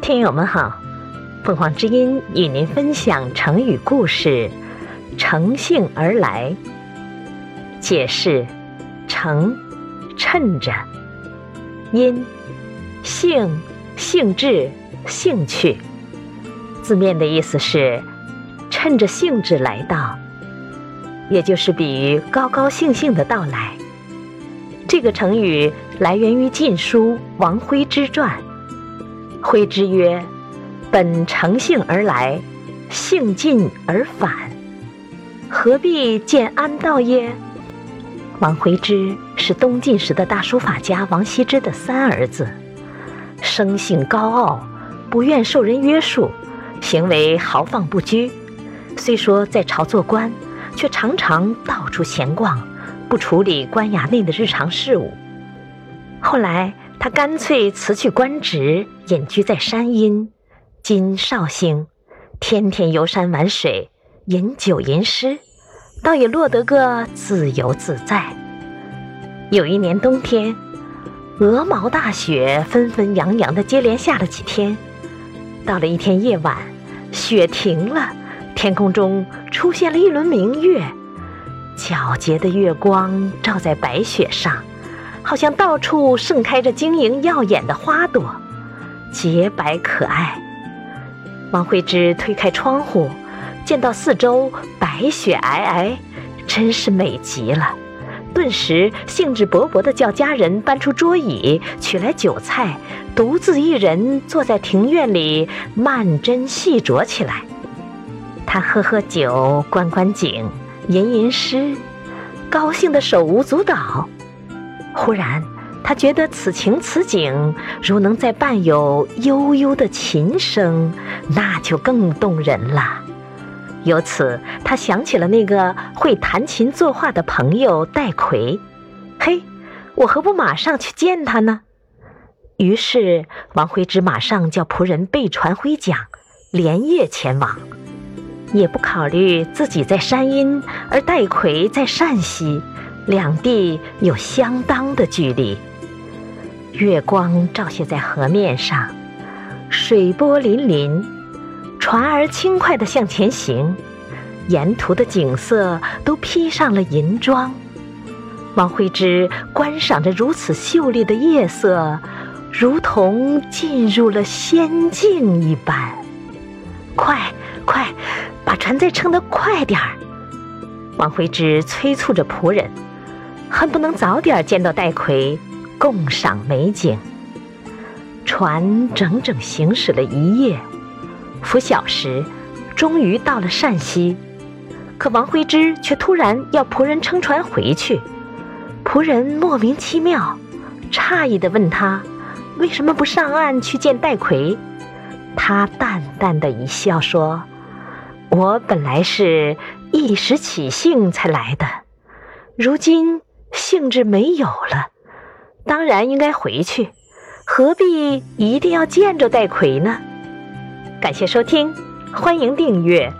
听友们好，凤凰之音与您分享成语故事“乘兴而来”。解释：乘，趁着；因，兴，兴致，兴趣。字面的意思是趁着兴致来到，也就是比喻高高兴兴的到来。这个成语来源于《晋书·王徽之传》。徽之曰：“本乘兴而来，兴尽而返，何必见安道耶？”王徽之是东晋时的大书法家王羲之的三儿子，生性高傲，不愿受人约束，行为豪放不拘。虽说在朝做官，却常常到处闲逛，不处理官衙内的日常事务。后来。他干脆辞去官职，隐居在山阴（今绍兴），天天游山玩水，饮酒吟诗，倒也落得个自由自在。有一年冬天，鹅毛大雪纷纷扬扬的接连下了几天，到了一天夜晚，雪停了，天空中出现了一轮明月，皎洁的月光照在白雪上。好像到处盛开着晶莹耀眼的花朵，洁白可爱。王惠之推开窗户，见到四周白雪皑皑，真是美极了。顿时兴致勃勃地叫家人搬出桌椅，取来酒菜，独自一人坐在庭院里慢斟细酌起来。他喝喝酒，观观景，吟吟诗，高兴得手舞足蹈。忽然，他觉得此情此景，如能再伴有悠悠的琴声，那就更动人了。由此，他想起了那个会弹琴作画的朋友戴逵。嘿，我何不马上去见他呢？于是，王徽之马上叫仆人备传徽奖，连夜前往，也不考虑自己在山阴，而戴逵在陕西。两地有相当的距离，月光照泻在河面上，水波粼粼，船儿轻快地向前行，沿途的景色都披上了银装。王徽之观赏着如此秀丽的夜色，如同进入了仙境一般。快，快，把船再撑得快点儿！王徽之催促着仆人。恨不能早点见到戴逵，共赏美景。船整整行驶了一夜，拂晓时，终于到了陕西。可王徽之却突然要仆人撑船回去。仆人莫名其妙，诧异地问他：“为什么不上岸去见戴逵？”他淡淡的一笑说：“我本来是一时起兴才来的，如今……”兴致没有了，当然应该回去，何必一定要见着戴奎呢？感谢收听，欢迎订阅。